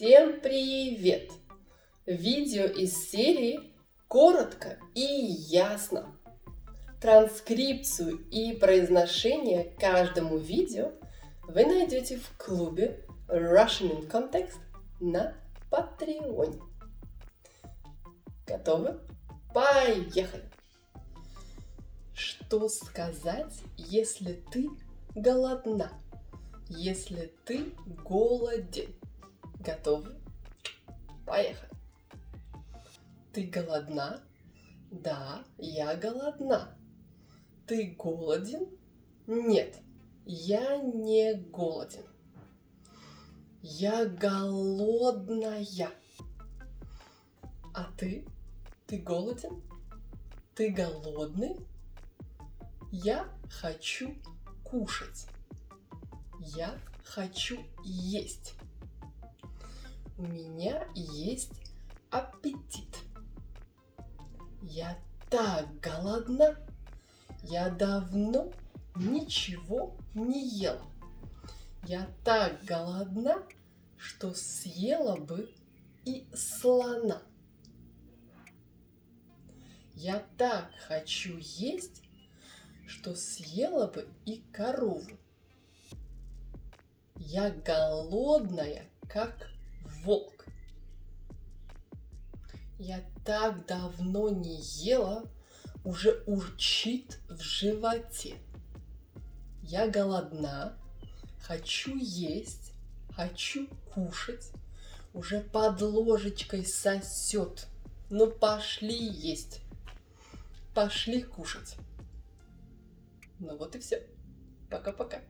Привет! Видео из серии «Коротко и ясно». Транскрипцию и произношение каждому видео вы найдете в клубе Russian in Context на Patreon. Готовы? Поехали! Что сказать, если ты голодна? Если ты голоден? Готовы? Поехали! Ты голодна? Да, я голодна. Ты голоден? Нет, я не голоден. Я голодная. А ты? Ты голоден? Ты голодный? Я хочу кушать. Я хочу есть. У меня есть аппетит. Я так голодна. Я давно ничего не ела. Я так голодна, что съела бы и слона. Я так хочу есть, что съела бы и корову. Я голодная, как волк. Я так давно не ела, уже урчит в животе. Я голодна, хочу есть, хочу кушать, уже под ложечкой сосет. Ну пошли есть, пошли кушать. Ну вот и все. Пока-пока.